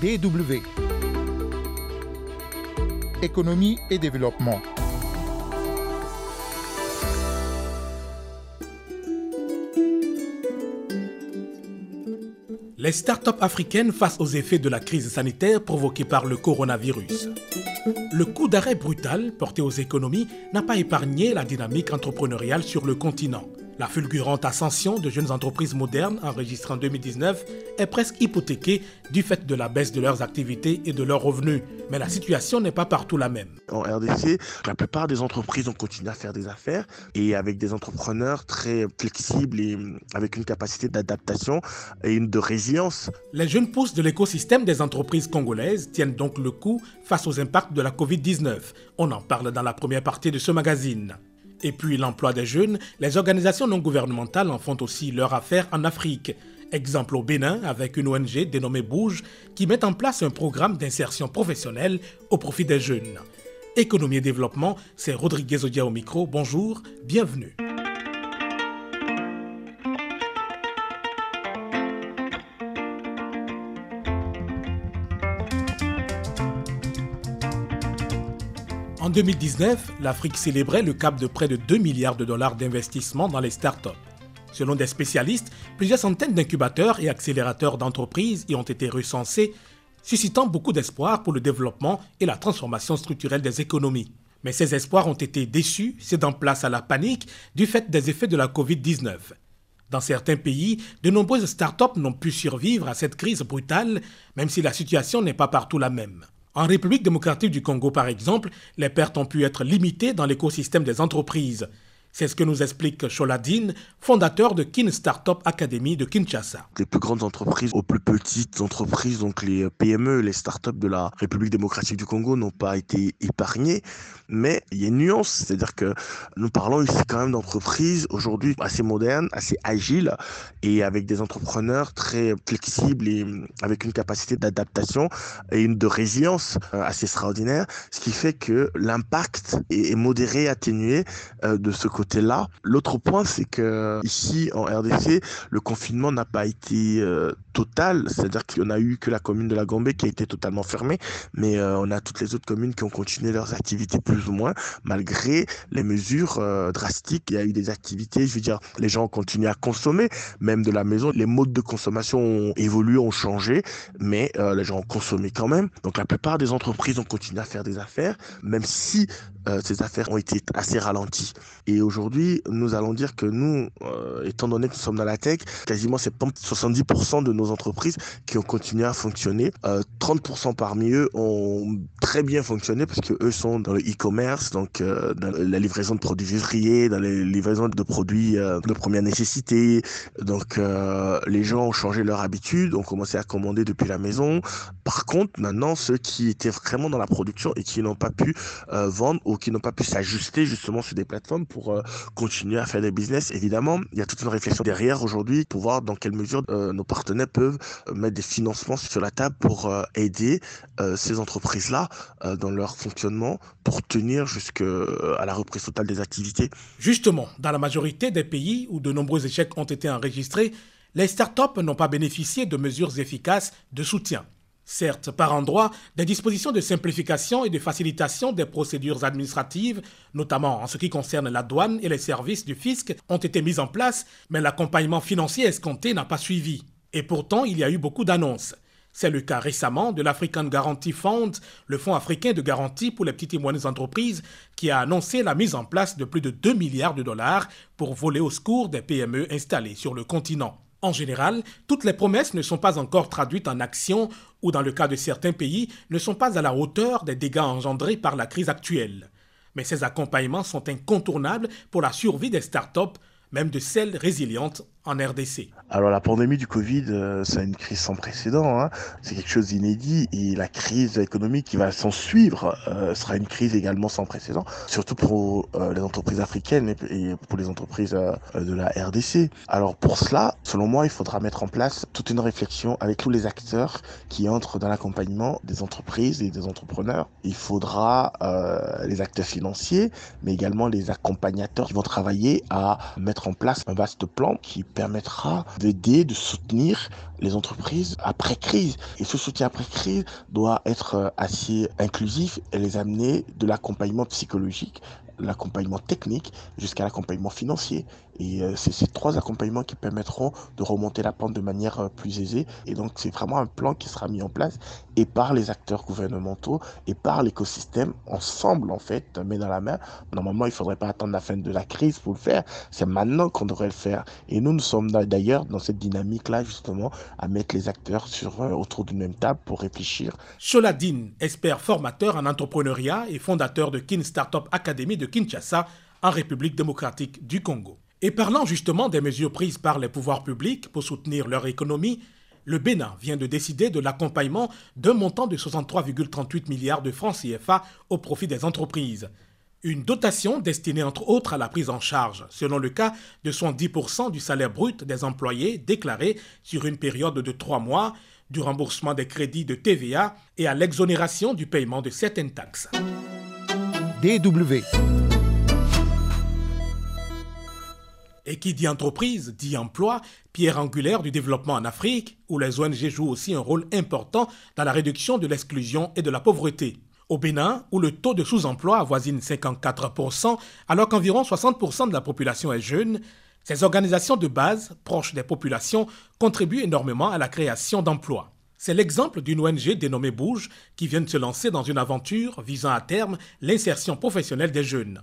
DW. Économie et développement. Les startups africaines face aux effets de la crise sanitaire provoquée par le coronavirus. Le coup d'arrêt brutal porté aux économies n'a pas épargné la dynamique entrepreneuriale sur le continent. La fulgurante ascension de jeunes entreprises modernes enregistrées en 2019 est presque hypothéquée du fait de la baisse de leurs activités et de leurs revenus. Mais la situation n'est pas partout la même. En RDC, la plupart des entreprises ont continué à faire des affaires et avec des entrepreneurs très flexibles et avec une capacité d'adaptation et une de résilience. Les jeunes pousses de l'écosystème des entreprises congolaises tiennent donc le coup face aux impacts de la Covid-19. On en parle dans la première partie de ce magazine. Et puis l'emploi des jeunes, les organisations non gouvernementales en font aussi leur affaire en Afrique. Exemple au Bénin avec une ONG dénommée Bouge qui met en place un programme d'insertion professionnelle au profit des jeunes. Économie et développement, c'est Rodriguez Odia au micro. Bonjour, bienvenue. En 2019, l'Afrique célébrait le cap de près de 2 milliards de dollars d'investissement dans les startups. Selon des spécialistes, plusieurs centaines d'incubateurs et accélérateurs d'entreprises y ont été recensés, suscitant beaucoup d'espoir pour le développement et la transformation structurelle des économies. Mais ces espoirs ont été déçus, cédant place à la panique du fait des effets de la Covid-19. Dans certains pays, de nombreuses startups n'ont pu survivre à cette crise brutale, même si la situation n'est pas partout la même. En République démocratique du Congo, par exemple, les pertes ont pu être limitées dans l'écosystème des entreprises. C'est ce que nous explique Choladine, fondateur de Kin Startup Academy de Kinshasa. Les plus grandes entreprises aux plus petites entreprises, donc les PME, les startups de la République démocratique du Congo n'ont pas été épargnées. Mais il y a une nuance, c'est-à-dire que nous parlons ici quand même d'entreprises aujourd'hui assez modernes, assez agiles et avec des entrepreneurs très flexibles et avec une capacité d'adaptation et une de résilience euh, assez extraordinaire, ce qui fait que l'impact est modéré, atténué euh, de ce côté-là. L'autre point, c'est que ici en RDC, le confinement n'a pas été euh, total, c'est-à-dire qu'il n'y a eu que la commune de la Gambée qui a été totalement fermée, mais on a toutes les autres communes qui ont continué leurs activités plus ou moins, malgré les mesures euh, drastiques. Il y a eu des activités, je veux dire, les gens ont continué à consommer, même de la maison. Les modes de consommation ont évolué, ont changé, mais euh, les gens ont consommé quand même. Donc la plupart des entreprises ont continué à faire des affaires, même si euh, ces affaires ont été assez ralenties. Et aujourd'hui, nous allons dire que nous, étant donné que nous sommes dans la tech, quasiment c'est 70% de nos entreprises qui ont continué à fonctionner. 30% parmi eux ont très bien fonctionné parce que eux sont dans le e-commerce commerce, donc euh, dans la livraison de produits vivriers, dans les livraisons de produits euh, de première nécessité. Donc euh, les gens ont changé leur habitude, ont commencé à commander depuis la maison. Par contre, maintenant, ceux qui étaient vraiment dans la production et qui n'ont pas pu vendre ou qui n'ont pas pu s'ajuster justement sur des plateformes pour continuer à faire des business, évidemment, il y a toute une réflexion derrière aujourd'hui pour voir dans quelle mesure nos partenaires peuvent mettre des financements sur la table pour aider ces entreprises-là dans leur fonctionnement pour tenir jusqu'à la reprise totale des activités. Justement, dans la majorité des pays où de nombreux échecs ont été enregistrés, les startups n'ont pas bénéficié de mesures efficaces de soutien. Certes, par endroits, des dispositions de simplification et de facilitation des procédures administratives, notamment en ce qui concerne la douane et les services du fisc, ont été mises en place, mais l'accompagnement financier escompté n'a pas suivi. Et pourtant, il y a eu beaucoup d'annonces. C'est le cas récemment de l'African Guarantee Fund, le fonds africain de garantie pour les petites et moyennes entreprises, qui a annoncé la mise en place de plus de 2 milliards de dollars pour voler au secours des PME installées sur le continent. En général, toutes les promesses ne sont pas encore traduites en actions ou, dans le cas de certains pays, ne sont pas à la hauteur des dégâts engendrés par la crise actuelle. Mais ces accompagnements sont incontournables pour la survie des startups, même de celles résilientes RDC. Alors la pandémie du Covid, euh, c'est une crise sans précédent, hein. c'est quelque chose d'inédit et la crise économique qui va s'en suivre euh, sera une crise également sans précédent, surtout pour euh, les entreprises africaines et, pour les entreprises de la RDC. Alors pour cela, selon moi, il faudra mettre en place toute une réflexion avec tous les acteurs qui entrent dans l'accompagnement des entreprises et des entrepreneurs. Il faudra les acteurs financiers, mais également les accompagnateurs qui vont travailler à mettre en place un vaste plan qui permettra d'aider, de soutenir les entreprises après crise. Et ce soutien après crise doit être assez inclusif et les amener de l'accompagnement psychologique l'accompagnement technique jusqu'à l'accompagnement financier. Et euh, c'est ces trois accompagnements qui permettront de remonter la pente de manière euh, plus aisée. Et donc c'est vraiment un plan qui sera mis en place et par les acteurs gouvernementaux et par l'écosystème ensemble en fait, main dans la main. Normalement, il ne faudrait pas attendre la fin de la crise pour le faire. C'est maintenant qu'on devrait le faire. Et nous, nous sommes d'ailleurs dans cette dynamique-là justement à mettre les acteurs sur, euh, autour d'une même table pour réfléchir. Choladine, expert formateur en entrepreneuriat et fondateur de Kin Startup Academy de Kinshasa en République démocratique du Congo. Et parlant justement des mesures prises par les pouvoirs publics pour soutenir leur économie, le Bénin vient de décider de l'accompagnement d'un montant de 63,38 milliards de francs CFA au profit des entreprises. Une dotation destinée entre autres à la prise en charge, selon le cas, de 110% du salaire brut des employés déclarés sur une période de trois mois, du remboursement des crédits de TVA et à l'exonération du paiement de certaines taxes. DW Et qui dit entreprise dit emploi, pierre angulaire du développement en Afrique, où les ONG jouent aussi un rôle important dans la réduction de l'exclusion et de la pauvreté. Au Bénin, où le taux de sous-emploi avoisine 54%, alors qu'environ 60% de la population est jeune, ces organisations de base, proches des populations, contribuent énormément à la création d'emplois. C'est l'exemple d'une ONG dénommée Bouge qui vient de se lancer dans une aventure visant à terme l'insertion professionnelle des jeunes.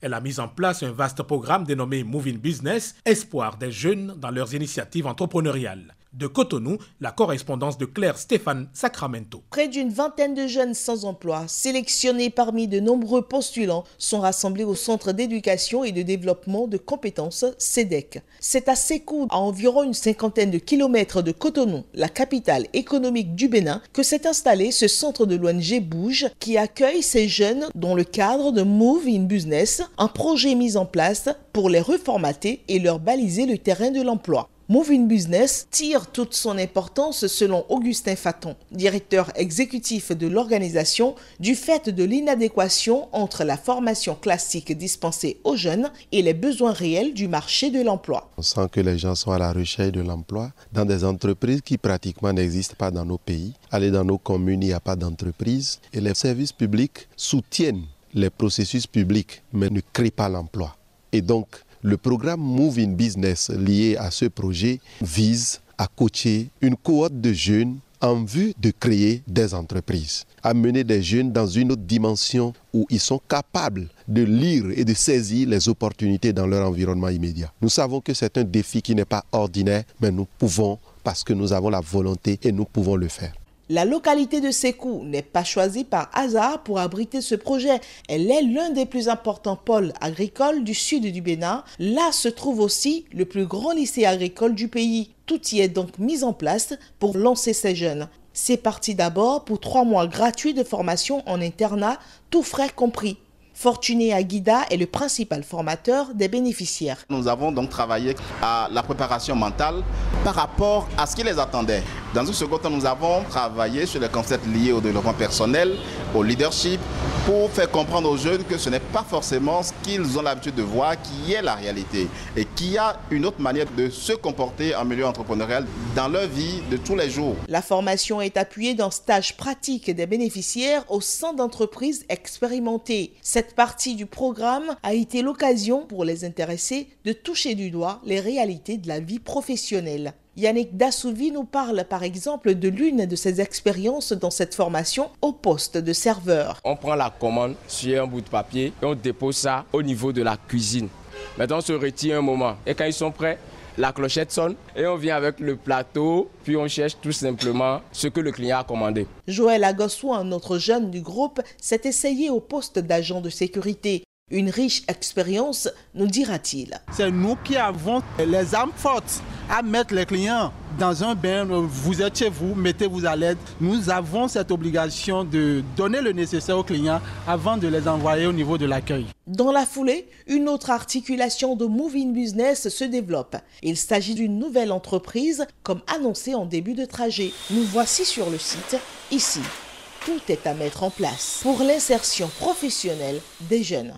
Elle a mis en place un vaste programme dénommé Moving Business, espoir des jeunes dans leurs initiatives entrepreneuriales. De Cotonou, la correspondance de Claire Stéphane Sacramento. Près d'une vingtaine de jeunes sans emploi, sélectionnés parmi de nombreux postulants, sont rassemblés au Centre d'éducation et de développement de compétences CEDEC. C'est à Sékou, à environ une cinquantaine de kilomètres de Cotonou, la capitale économique du Bénin, que s'est installé ce centre de l'ONG Bouge qui accueille ces jeunes dans le cadre de Move in Business, un projet mis en place pour les reformater et leur baliser le terrain de l'emploi. Moving Business tire toute son importance selon Augustin Faton, directeur exécutif de l'organisation, du fait de l'inadéquation entre la formation classique dispensée aux jeunes et les besoins réels du marché de l'emploi. On sent que les gens sont à la recherche de l'emploi dans des entreprises qui pratiquement n'existent pas dans nos pays. Aller dans nos communes, il n'y a pas d'entreprise et les services publics soutiennent les processus publics mais ne créent pas l'emploi. Et donc, le programme Move in Business lié à ce projet vise à coacher une cohorte de jeunes en vue de créer des entreprises, amener des jeunes dans une autre dimension où ils sont capables de lire et de saisir les opportunités dans leur environnement immédiat. Nous savons que c'est un défi qui n'est pas ordinaire, mais nous pouvons, parce que nous avons la volonté et nous pouvons le faire. La localité de Sékou n'est pas choisie par hasard pour abriter ce projet. Elle est l'un des plus importants pôles agricoles du sud du Bénin. Là se trouve aussi le plus grand lycée agricole du pays. Tout y est donc mis en place pour lancer ces jeunes. C'est parti d'abord pour trois mois gratuits de formation en internat, tout frais compris. Fortuné Aguida est le principal formateur des bénéficiaires. Nous avons donc travaillé à la préparation mentale par rapport à ce qui les attendait. Dans un second temps, nous avons travaillé sur les concepts liés au développement personnel, au leadership, pour faire comprendre aux jeunes que ce n'est pas forcément ce qu'ils ont l'habitude de voir qui est la réalité et qu'il y a une autre manière de se comporter en milieu entrepreneurial dans leur vie de tous les jours. La formation est appuyée d'un stage pratique des bénéficiaires au sein d'entreprises expérimentées. Cette partie du programme a été l'occasion pour les intéressés de toucher du doigt les réalités de la vie professionnelle. Yannick Dassouvi nous parle par exemple de l'une de ses expériences dans cette formation au poste de serveur. On prend la commande sur un bout de papier et on dépose ça au niveau de la cuisine. Maintenant, on se retire un moment et quand ils sont prêts, la clochette sonne et on vient avec le plateau, puis on cherche tout simplement ce que le client a commandé. Joël Agossou, un autre jeune du groupe, s'est essayé au poste d'agent de sécurité. Une riche expérience, nous dira-t-il. C'est nous qui avons les âmes fortes à mettre les clients dans un bain. Vous êtes chez vous, mettez-vous à l'aide. Nous avons cette obligation de donner le nécessaire aux clients avant de les envoyer au niveau de l'accueil. Dans la foulée, une autre articulation de Moving Business se développe. Il s'agit d'une nouvelle entreprise, comme annoncé en début de trajet. Nous voici sur le site, ici. Tout est à mettre en place pour l'insertion professionnelle des jeunes.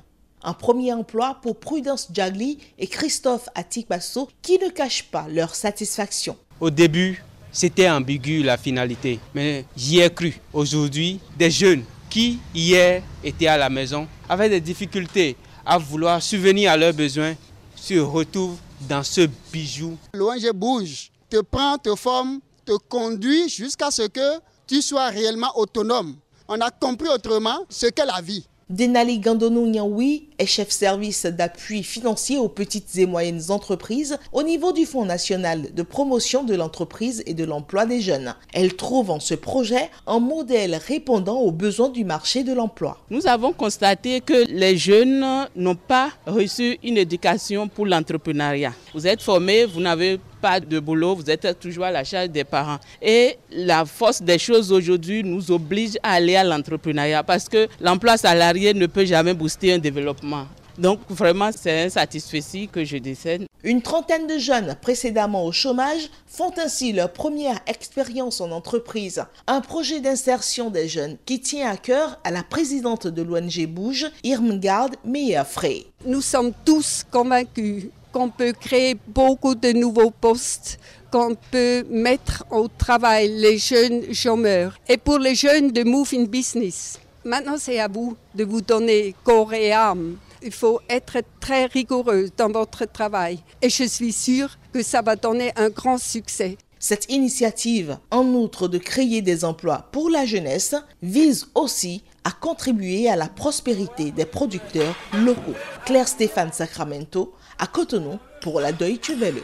Un premier emploi pour Prudence Jagli et Christophe Atikbasso qui ne cachent pas leur satisfaction. Au début, c'était ambigu la finalité, mais j'y ai cru. Aujourd'hui, des jeunes qui hier étaient à la maison avaient des difficultés à vouloir subvenir à leurs besoins se retrouvent dans ce bijou. L'ONG bouge, te prend, te forme, te conduit jusqu'à ce que tu sois réellement autonome. On a compris autrement ce qu'est la vie. Denali Gandonou Nyaoui est chef service d'appui financier aux petites et moyennes entreprises au niveau du Fonds national de promotion de l'entreprise et de l'emploi des jeunes. Elle trouve en ce projet un modèle répondant aux besoins du marché de l'emploi. Nous avons constaté que les jeunes n'ont pas reçu une éducation pour l'entrepreneuriat. Vous êtes formés, vous n'avez pas de boulot, vous êtes toujours à la charge des parents. Et la force des choses aujourd'hui nous oblige à aller à l'entrepreneuriat parce que l'emploi salarié ne peut jamais booster un développement. Donc vraiment, c'est un satisfait que je décède. Une trentaine de jeunes précédemment au chômage font ainsi leur première expérience en entreprise. Un projet d'insertion des jeunes qui tient à cœur à la présidente de l'ONG Bouge, Irmgard Meyer-Frey. Nous sommes tous convaincus qu'on peut créer beaucoup de nouveaux postes, qu'on peut mettre au travail les jeunes chômeurs et pour les jeunes de Move in Business. Maintenant, c'est à vous de vous donner corps et âme. Il faut être très rigoureux dans votre travail et je suis sûre que ça va donner un grand succès. Cette initiative, en outre de créer des emplois pour la jeunesse, vise aussi à contribuer à la prospérité des producteurs locaux. Claire Stéphane Sacramento, à Cotonou, pour la Deutsche Welle.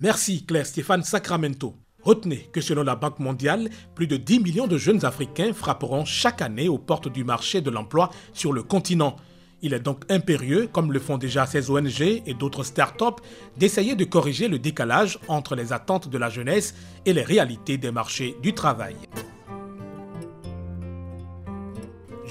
Merci Claire Stéphane Sacramento. Retenez que selon la Banque mondiale, plus de 10 millions de jeunes Africains frapperont chaque année aux portes du marché de l'emploi sur le continent. Il est donc impérieux, comme le font déjà ces ONG et d'autres startups, d'essayer de corriger le décalage entre les attentes de la jeunesse et les réalités des marchés du travail.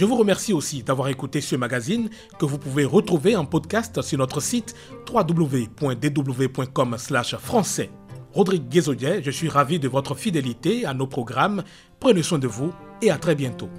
Je vous remercie aussi d'avoir écouté ce magazine que vous pouvez retrouver en podcast sur notre site www.dw.com/français. Rodrigue Guézodier, je suis ravi de votre fidélité à nos programmes. Prenez soin de vous et à très bientôt.